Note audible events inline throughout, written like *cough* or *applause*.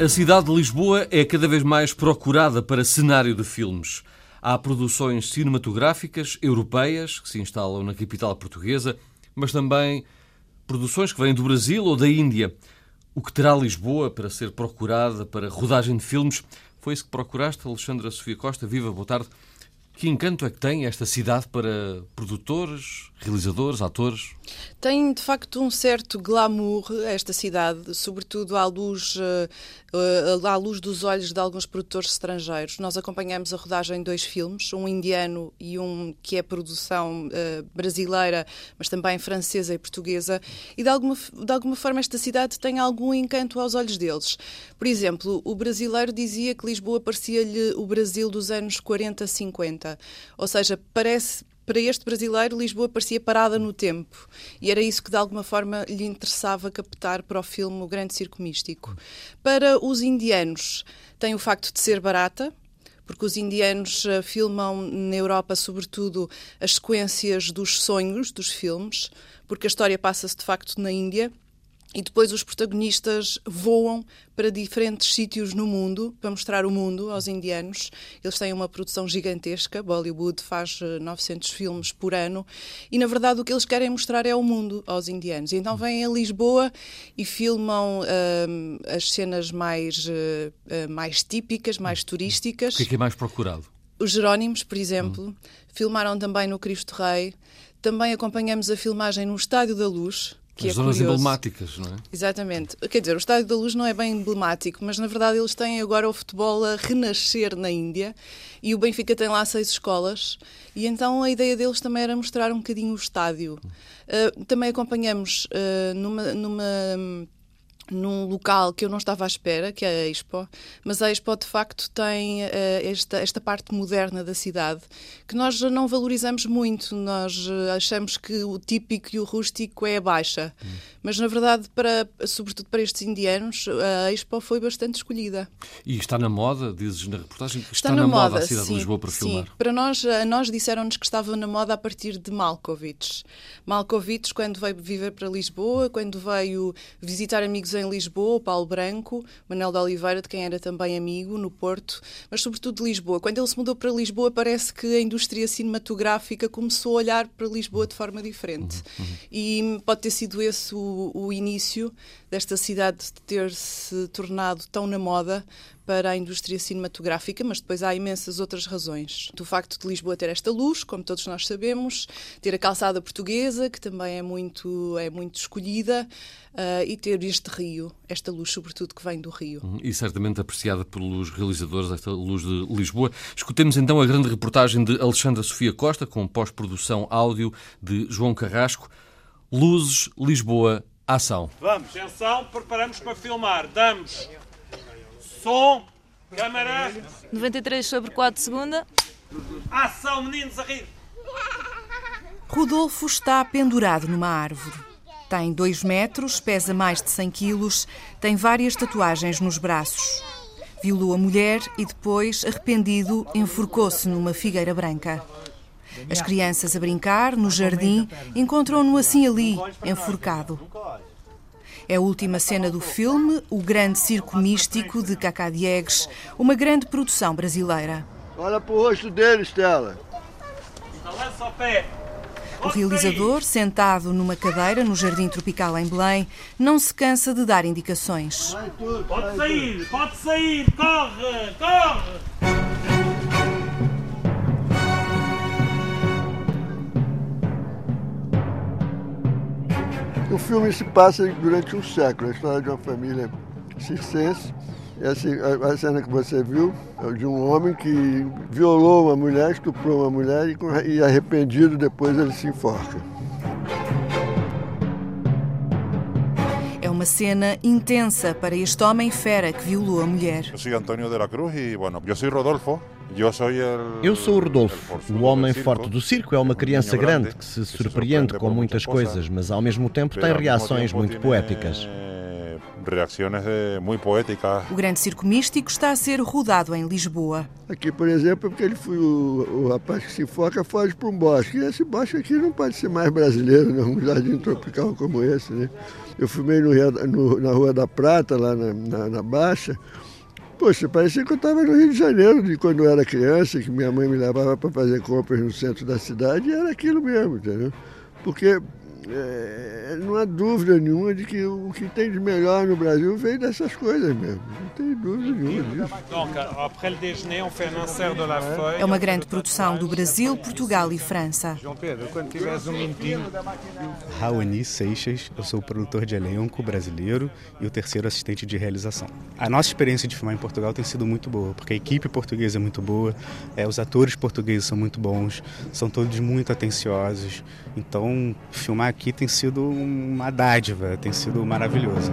A cidade de Lisboa é cada vez mais procurada para cenário de filmes. Há produções cinematográficas europeias que se instalam na capital portuguesa, mas também produções que vêm do Brasil ou da Índia. O que terá Lisboa para ser procurada para rodagem de filmes? Foi isso que procuraste, Alexandra Sofia Costa. Viva, boa tarde. Que encanto é que tem esta cidade para produtores, realizadores, atores? Tem, de facto, um certo glamour esta cidade, sobretudo à luz, uh, à luz dos olhos de alguns produtores estrangeiros. Nós acompanhamos a rodagem de dois filmes, um indiano e um que é produção uh, brasileira, mas também francesa e portuguesa, e de alguma, de alguma forma esta cidade tem algum encanto aos olhos deles. Por exemplo, o brasileiro dizia que Lisboa parecia-lhe o Brasil dos anos 40, 50. Ou seja, parece para este brasileiro, Lisboa parecia parada no tempo. E era isso que, de alguma forma, lhe interessava captar para o filme O Grande Circo Místico. Para os indianos, tem o facto de ser barata, porque os indianos uh, filmam na Europa, sobretudo, as sequências dos sonhos dos filmes, porque a história passa-se de facto na Índia. E depois os protagonistas voam para diferentes sítios no mundo para mostrar o mundo aos indianos. Eles têm uma produção gigantesca. Bollywood faz 900 eh, filmes por ano e, na verdade, o que eles querem mostrar é o mundo aos indianos. E então vêm a Lisboa e filmam uh, as cenas mais, uh, mais típicas, mais turísticas. O que é, que é mais procurado? Os Jerónimos, por exemplo, hum. filmaram também no Cristo Rei. Também acompanhamos a filmagem no Estádio da Luz que As é zonas curioso. emblemáticas, não é? Exatamente. Quer dizer, o Estádio da Luz não é bem emblemático, mas na verdade eles têm agora o futebol a renascer na Índia e o Benfica tem lá seis escolas e então a ideia deles também era mostrar um bocadinho o estádio. Uh, também acompanhamos uh, numa, numa num local que eu não estava à espera, que é a Expo, mas a Expo de facto tem uh, esta, esta parte moderna da cidade que nós não valorizamos muito. Nós uh, achamos que o típico e o rústico é a baixa, hum. mas na verdade, para, sobretudo para estes indianos, a Expo foi bastante escolhida. E está na moda, dizes na reportagem, que está, está na, na, moda, a cidade sim, de Lisboa para sim. filmar. Para nós, a nós disseram-nos que estava na moda a partir de Malkovich. Malkovich, quando veio viver para Lisboa, quando veio visitar amigos em Lisboa, Paulo Branco, Manuel de Oliveira, de quem era também amigo, no Porto, mas sobretudo de Lisboa. Quando ele se mudou para Lisboa, parece que a indústria cinematográfica começou a olhar para Lisboa de forma diferente. Uhum, uhum. E pode ter sido esse o, o início desta cidade de ter se tornado tão na moda para a indústria cinematográfica, mas depois há imensas outras razões. Do facto de Lisboa ter esta luz, como todos nós sabemos, ter a calçada portuguesa, que também é muito, é muito escolhida, uh, e ter este rio, esta luz, sobretudo, que vem do rio. Uhum, e certamente apreciada pelos realizadores desta luz de Lisboa. Escutemos então a grande reportagem de Alexandra Sofia Costa, com pós-produção áudio de João Carrasco. Luzes, Lisboa, ação. Vamos. Atenção, preparamos para filmar. Damos Som, câmara. 93 sobre 4 segunda. Ação, meninos, a rir. Rodolfo está pendurado numa árvore. Tem 2 metros, pesa mais de 100 quilos, tem várias tatuagens nos braços. Violou a mulher e depois, arrependido, enforcou-se numa figueira branca. As crianças a brincar, no jardim, encontram-no assim ali, enforcado. É a última cena do filme, O Grande Circo Místico de Cacá Diegues, uma grande produção brasileira. Olha para o rosto dele, Estela. O realizador, sentado numa cadeira no Jardim Tropical em Belém, não se cansa de dar indicações. Pode sair, pode sair, corre, corre! O filme se passa durante um século, a história de uma família circense. Essa, a, a cena que você viu é de um homem que violou uma mulher, estuprou uma mulher e, e arrependido depois ele se enforca. Cena intensa para este homem fera que violou a mulher. Eu sou António de la Cruz e, bueno, eu sou Rodolfo. Eu sou o Rodolfo. O homem forte do circo é uma criança grande que se surpreende com muitas coisas, mas ao mesmo tempo tem reações muito poéticas. Reacciones muy poéticas. O grande circo místico está a ser rodado em Lisboa. Aqui, por exemplo, porque ele foi o, o rapaz que se foca foge para um bosque. E esse bosque aqui não pode ser mais brasileiro, não, um jardim tropical como esse, né? Eu filmei no, no, na Rua da Prata, lá na, na, na Baixa. Poxa, parecia que eu estava no Rio de Janeiro, de quando eu era criança, que minha mãe me levava para fazer compras no centro da cidade, e era aquilo mesmo, entendeu? Porque é, não há dúvida nenhuma de que o que tem de melhor no Brasil veio dessas coisas mesmo. Não tem dúvida nenhuma disso. É uma grande produção do Brasil, Portugal e França. João Pedro, quando tiveres um minutinho. Raoni Seixas, eu sou o produtor de elenco brasileiro e o terceiro assistente de realização. A nossa experiência de filmar em Portugal tem sido muito boa, porque a equipe portuguesa é muito boa, é, os atores portugueses são muito bons, são todos muito atenciosos. Então, filmar aqui tem sido uma dádiva, tem sido maravilhoso.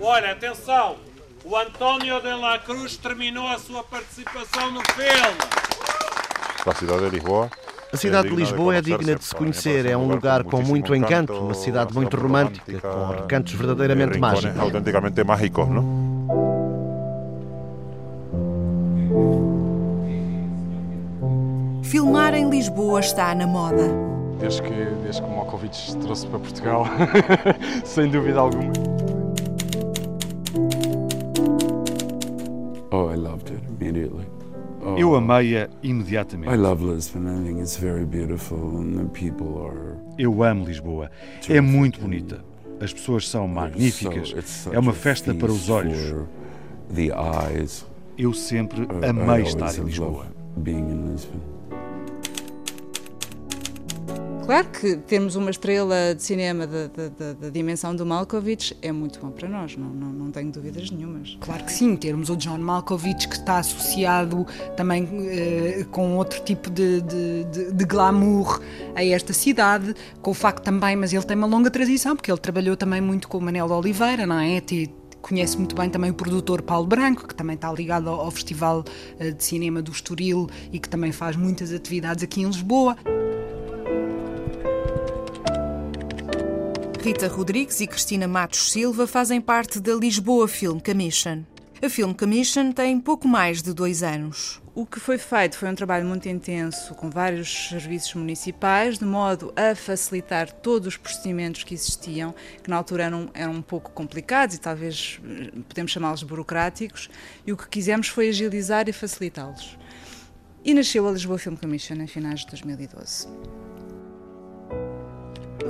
Olha, atenção! O António de la Cruz terminou a sua participação no filme. A cidade de Lisboa a cidade de Lisboa é digna de se conhecer, é um lugar com muito encanto, uma cidade muito romântica, com recantos verdadeiramente mágicos. Autenticamente mágicos, não? Filmar em Lisboa está na moda desde que, desde que o Mokovic se trouxe para Portugal, *laughs* sem dúvida alguma. Oh, I loved it immediately. Oh, Eu amei-a imediatamente. I love Lisbon. I think it's very beautiful and the people are. Eu amo Lisboa. É muito bonita. As pessoas são magníficas. É uma festa para os olhos. Eu sempre amei estar em Lisboa. Claro que termos uma estrela de cinema da dimensão do Malkovich é muito bom para nós, não, não, não, tenho dúvidas nenhumas. Claro que sim, termos o John Malkovich que está associado também eh, com outro tipo de, de, de, de, glamour a esta cidade, com o facto também, mas ele tem uma longa tradição, porque ele trabalhou também muito com o Manel Oliveira, não é? conhece muito bem também o produtor Paulo Branco, que também está ligado ao, Festival eh, de Cinema do Estoril e que também faz muitas atividades aqui em Lisboa. Rita Rodrigues e Cristina Matos Silva fazem parte da Lisboa Film Commission. A Film Commission tem pouco mais de dois anos. O que foi feito foi um trabalho muito intenso com vários serviços municipais, de modo a facilitar todos os procedimentos que existiam, que na altura eram, eram um pouco complicados e talvez eh, podemos chamá-los burocráticos, e o que quisemos foi agilizar e facilitá-los. E nasceu a Lisboa Film Commission em finais de 2012.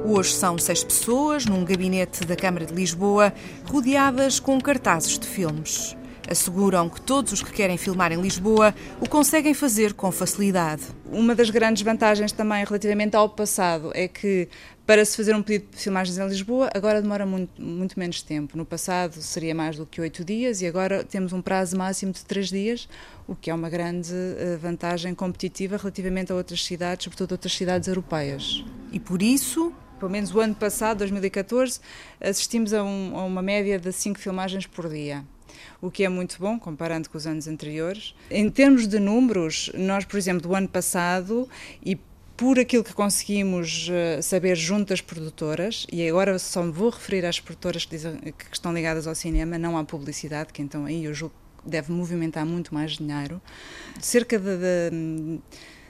Hoje são seis pessoas num gabinete da Câmara de Lisboa, rodeadas com cartazes de filmes. Asseguram que todos os que querem filmar em Lisboa o conseguem fazer com facilidade. Uma das grandes vantagens também relativamente ao passado é que para se fazer um pedido de filmagens em Lisboa, agora demora muito, muito menos tempo. No passado seria mais do que oito dias e agora temos um prazo máximo de três dias, o que é uma grande eh, vantagem competitiva relativamente a outras cidades, sobretudo outras cidades europeias. E por isso, pelo menos o ano passado, 2014, assistimos a, um, a uma média de 5 filmagens por dia o que é muito bom comparando com os anos anteriores. Em termos de números, nós, por exemplo, do ano passado e por aquilo que conseguimos uh, saber junto das produtoras, e agora só me vou referir às produtoras que, dizem, que estão ligadas ao cinema, não à publicidade, que então aí eu julgo que deve movimentar muito mais dinheiro, cerca de, de,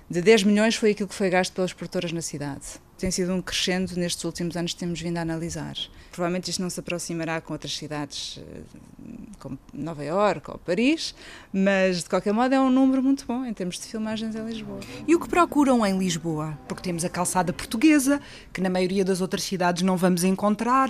de 10 milhões foi aquilo que foi gasto pelas produtoras na cidade tem sido um crescendo nestes últimos anos que temos vindo a analisar. Provavelmente isto não se aproximará com outras cidades eh, como Nova Iorque ou Paris, mas de qualquer modo é um número muito bom em termos de filmagens em Lisboa. E o que procuram em Lisboa? Porque temos a calçada portuguesa, que na maioria das outras cidades não vamos encontrar,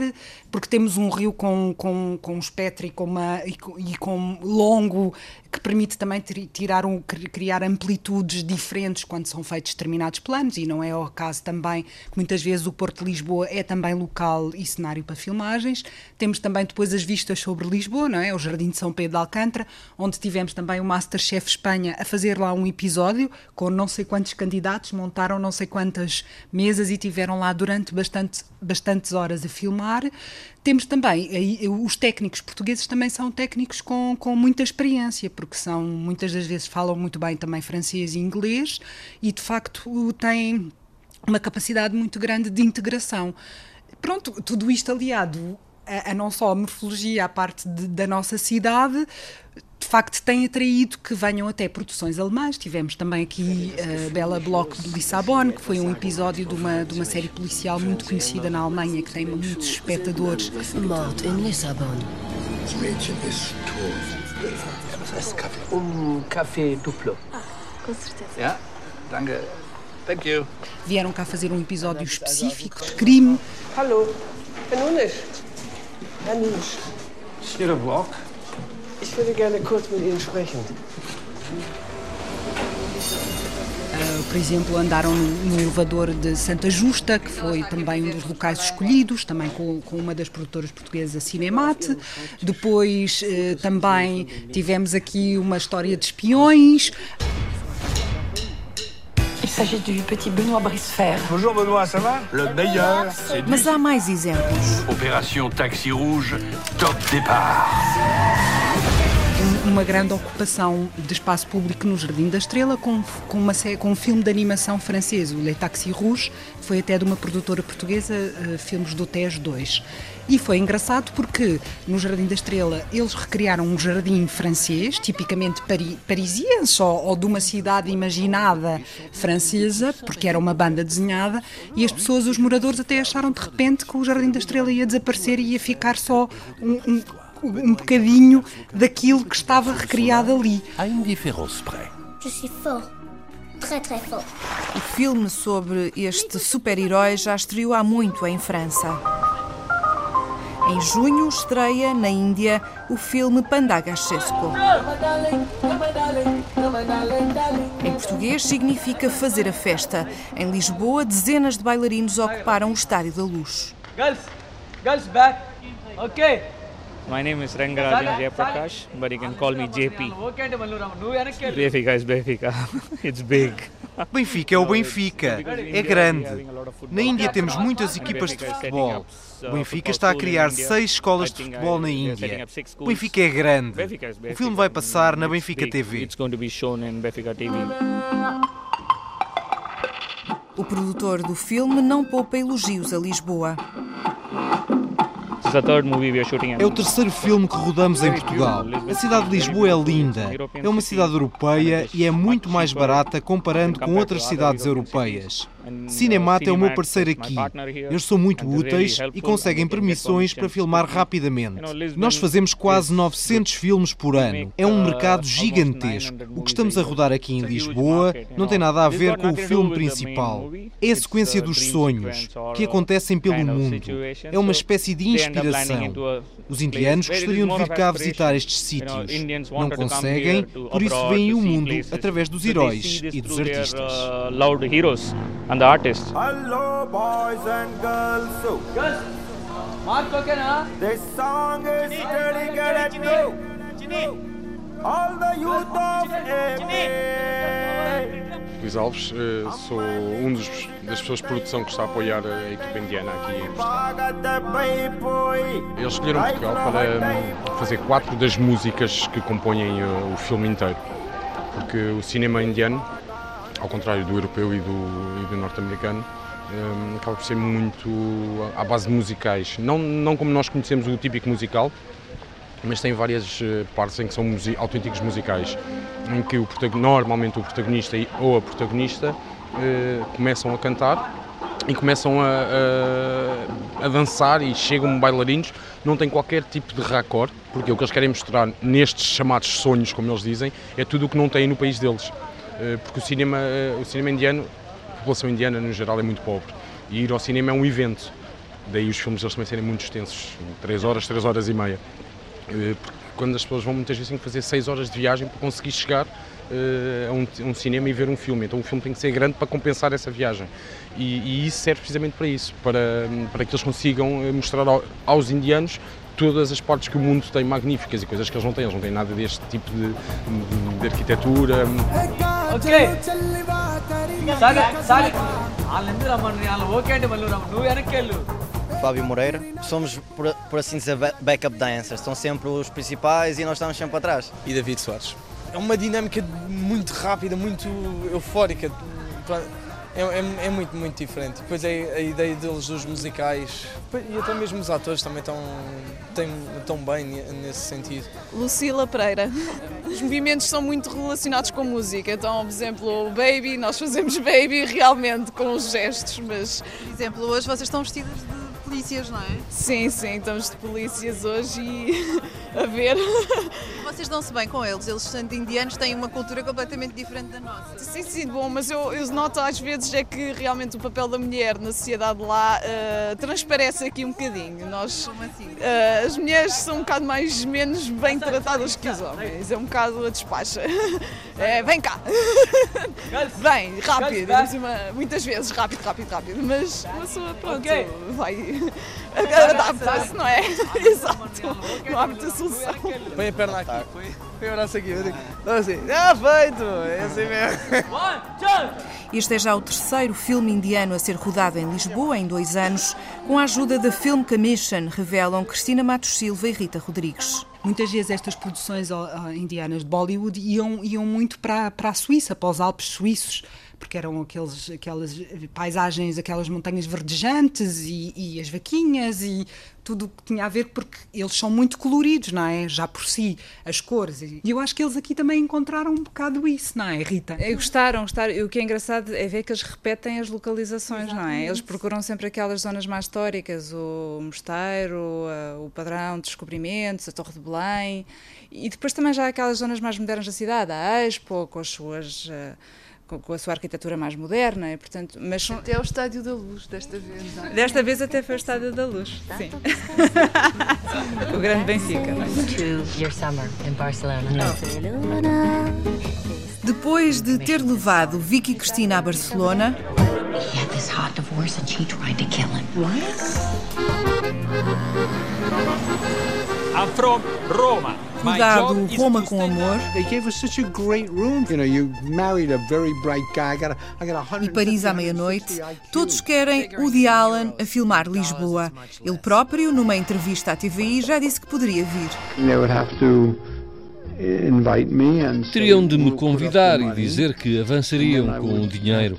porque temos um rio com, com, com um espectro e com, uma, e com, e com longo que permite também tirar um, criar amplitudes diferentes quando são feitos determinados planos, e não é o caso também que muitas vezes o Porto de Lisboa é também local e cenário para filmagens. Temos também depois as vistas sobre Lisboa, não é? O Jardim de São Pedro de Alcântara, onde tivemos também o Masterchef Espanha a fazer lá um episódio com não sei quantos candidatos, montaram não sei quantas mesas e tiveram lá durante bastante, bastantes horas a filmar. Temos também, os técnicos portugueses também são técnicos com, com muita experiência, porque são, muitas das vezes falam muito bem também francês e inglês e de facto têm uma capacidade muito grande de integração. Pronto, tudo isto aliado a, a não só a morfologia, a parte de, da nossa cidade, de facto tem atraído que venham até produções alemãs. Tivemos também aqui a uh, Bela Block de Lissabon, que foi um episódio de uma, de uma série policial muito conhecida na Alemanha, que tem muitos espectadores. Mord em Lissabon. Um café duplo. Ah, com certeza. Ja, danke. Thank you. Vieram cá fazer um episódio específico de crime. Hallo, Herr Nunes. Herr Nunes. Sr. Block. Ich würde gerne kurz mit Ihnen sprechen. Uh, por exemplo, andaram no, no, elevador de Santa Justa, que foi também um dos locais escolhidos, também com, com uma das produtoras portuguesas, a Cinemate. Depois uh, também tivemos aqui uma história de espiões. Il s'agit du petit Benoît Bricefer. Bonjour Benoît, ça va? Le meilleur, c'est exemplos. Opération Taxi Rouge, top départ. Uma grande ocupação de espaço público no Jardim da Estrela com, com, uma, com um filme de animação francês, o Le Taxi Rouge, foi até de uma produtora portuguesa, uh, Filmes do Tejo 2. E foi engraçado porque no Jardim da Estrela eles recriaram um jardim francês, tipicamente pari parisiense ou, ou, de uma cidade imaginada francesa, porque era uma banda desenhada, e as pessoas, os moradores, até acharam de repente que o Jardim da Estrela ia desaparecer e ia ficar só um, um, um bocadinho daquilo que estava recriado ali. Je suis fort. Très, très fort. O filme sobre este super-herói já estreou há muito em França. Em junho estreia na Índia o filme Pandagachesco. Em português significa fazer a festa. Em Lisboa, dezenas de bailarinos ocuparam o Estádio da Luz. Girls, girls back. Okay. My name is Rangarajan Jayaprakash, but you can call me JP. Benfica is Benfica. It's *laughs* big. Benfica é o Benfica, é grande. Na Índia temos muitas equipas de futebol. O Benfica está a criar seis escolas de futebol na Índia. O Benfica é grande. O filme vai passar na Benfica TV. O produtor do filme não poupa elogios a Lisboa. É o terceiro filme que rodamos em Portugal. A cidade de Lisboa é linda. É uma cidade europeia e é muito mais barata comparando com outras cidades europeias. Cinemat é o meu parceiro aqui. Eles são muito úteis e conseguem permissões para filmar rapidamente. Nós fazemos quase 900 filmes por ano. É um mercado gigantesco. O que estamos a rodar aqui em Lisboa não tem nada a ver com o filme principal. É a sequência dos sonhos que acontecem pelo mundo. É uma espécie de inspiração. Os indianos gostariam de vir cá visitar estes sítios. Não conseguem, por isso veem o mundo através dos heróis e dos artistas. And the artists. Hello, boys and girls. So, girls, mark okay na? This song is dedicated to all the youth of Luís Alves, sou um dos, das pessoas de produção que está a apoiar a equipa indiana aqui em Portugal. Eles escolheram Portugal para fazer quatro das músicas que compõem o filme inteiro, porque o cinema indiano ao contrário do europeu e do, e do norte-americano, um, acaba por ser muito à base de musicais. Não, não como nós conhecemos o típico musical, mas tem várias eh, partes em que são autênticos musicais, em que o, normalmente o protagonista ou a protagonista uh, começam a cantar e começam a, a, a, dançar e chegam bailarinos, não tem qualquer tipo de raccord, porque o que eles querem mostrar nestes chamados sonhos, como eles dizem, é tudo o que não tem no país deles. Eh, porque o cinema, eh, o cinema indiano, a população indiana no geral é muito pobre e ir ao cinema é um evento. Daí os filmes eles também serem muito extensos, 3 horas, 3 horas e meia. Eh, porque quando as pessoas vão muitas vezes têm que fazer 6 horas de viagem para conseguir chegar a um, um, cinema e ver um filme. Então o filme tem que ser grande para compensar essa viagem. E, e isso serve precisamente para isso, para, para que eles consigam mostrar ao, aos indianos todas as partes que o mundo tem magníficas e coisas que eles não têm. Eles não têm nada deste tipo de, de, de arquitetura. Okay. Saga, saga. Fábio Moreira. Somos, por, por, assim dizer, backup dancers. Estão sempre os principais e nós estamos sempre atrás. E David Soares. É uma dinâmica muito rápida, muito eufórica. É, é, é, muito, muito diferente. Depois é a ideia deles, dos musicais, e até mesmo os atores também estão, estão bem nesse sentido. Lucila Pereira. Os movimentos são muito relacionados com música, então, por exemplo, o Baby, nós fazemos Baby realmente com os gestos, mas... Por exemplo, hoje vocês estão vestidas de polícias, não é? Sim, sim, estamos de polícias hoje e *laughs* a ver. Vocês dão-se bem com eles, eles sendo indianos têm uma cultura completamente diferente da nossa. Sim, sim, bom, mas eu, eu noto às vezes é que realmente o papel da mulher na sociedade lá uh, transparece aqui um bocadinho. Nós, Como assim? Uh, as mulheres são um bocado mais menos bem tratadas que os homens, é um bocado a despacha. *laughs* É, vem cá! Vem, rápido, muitas vezes, rápido, rápido, rápido, mas a pessoa, pronto, okay. vai *laughs* adapta-se, não é? *laughs* Exato, não há muita solução. Põe a perna aqui, põe o braço aqui, assim, ah, feito, é assim mesmo. Este é já o terceiro filme indiano a ser rodado em Lisboa em dois anos, com a ajuda da Film Commission, revelam Cristina Matos Silva e Rita Rodrigues. Muitas vezes estas produções indianas de Bollywood iam, iam muito para, para a Suíça, para os Alpes suíços, porque eram aqueles, aquelas paisagens, aquelas montanhas verdejantes e, e as vaquinhas e tudo o que tinha a ver, porque eles são muito coloridos, não é? Já por si, as cores. E eu acho que eles aqui também encontraram um bocado isso, não é, Rita? É, gostaram, gostaram. O que é engraçado é ver que eles repetem as localizações, Exatamente. não é? Eles procuram sempre aquelas zonas mais históricas, o Mosteiro, o Padrão de Descobrimentos, a Torre de Belém, e depois também já aquelas zonas mais modernas da cidade, a Expo, com as suas. Uh, com, a sua arquitetura mais moderna, e, portanto, mas até o Estádio da Luz desta vez. É? Desta vez até foi o Estádio da Luz, sim. *laughs* o grande Benfica. Depois de ter levado Vicky Cristina a Barcelona, I'm from Roma. Cuidado, Roma com Amor. E Paris à meia-noite. Todos querem Woody Allen a filmar Lisboa. Ele próprio, numa entrevista à TVI, já disse que poderia vir. Teriam de me convidar e dizer que avançariam com o dinheiro.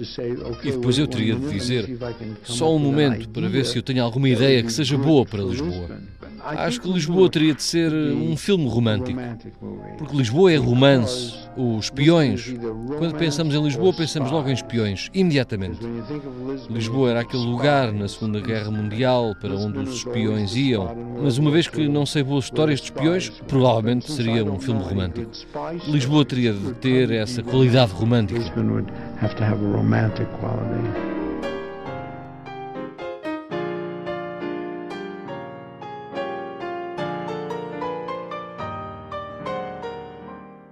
E depois eu teria de dizer: só um momento para ver se eu tenho alguma ideia que seja boa para Lisboa. Acho que Lisboa teria de ser um filme romântico. Porque Lisboa é romance. Os espiões. Quando pensamos em Lisboa, pensamos logo em espiões, imediatamente. Lisboa era aquele lugar na Segunda Guerra Mundial para onde os espiões iam. Mas uma vez que não sei boas histórias de espiões, provavelmente seria um filme romântico. Lisboa teria de ter essa qualidade romântica.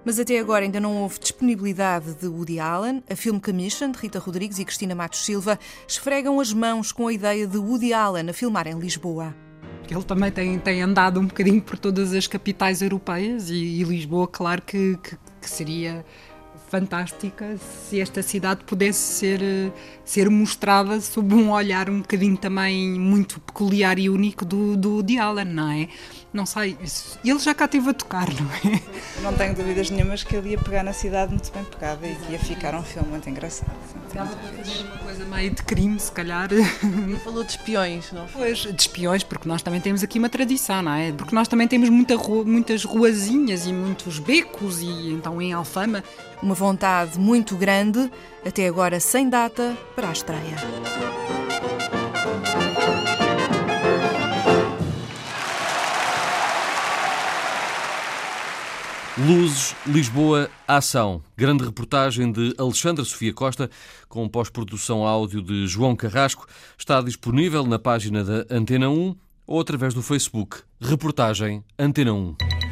Mas até agora ainda não houve disponibilidade de Woody Allen. A Film Commission, de Rita Rodrigues e Cristina Matos Silva, esfregam as mãos com a ideia de Woody Allen a filmar em Lisboa. Ele também tem, tem andado um bocadinho por todas as capitais europeias e, e Lisboa, claro que, que, que seria fantástica se esta cidade pudesse ser, ser mostrada sob um olhar um bocadinho também muito peculiar e único do, do Woody Allen, não é? Não sei, ele já cá esteve a tocar, não é? Não tenho dúvidas nenhumas que ele ia pegar na cidade muito bem pegada e que ia ficar um filme muito engraçado. Dava para fazer uma coisa meio de crime, se calhar. Ele falou de espiões, não foi? Pois, de espiões, porque nós também temos aqui uma tradição, não é? Porque nós também temos muita rua, muitas ruazinhas e muitos becos e então em Alfama. Uma vontade muito grande, até agora sem data para a estreia. Luzes, Lisboa, Ação. Grande reportagem de Alexandra Sofia Costa, com pós-produção áudio de João Carrasco. Está disponível na página da Antena 1 ou através do Facebook. Reportagem Antena 1.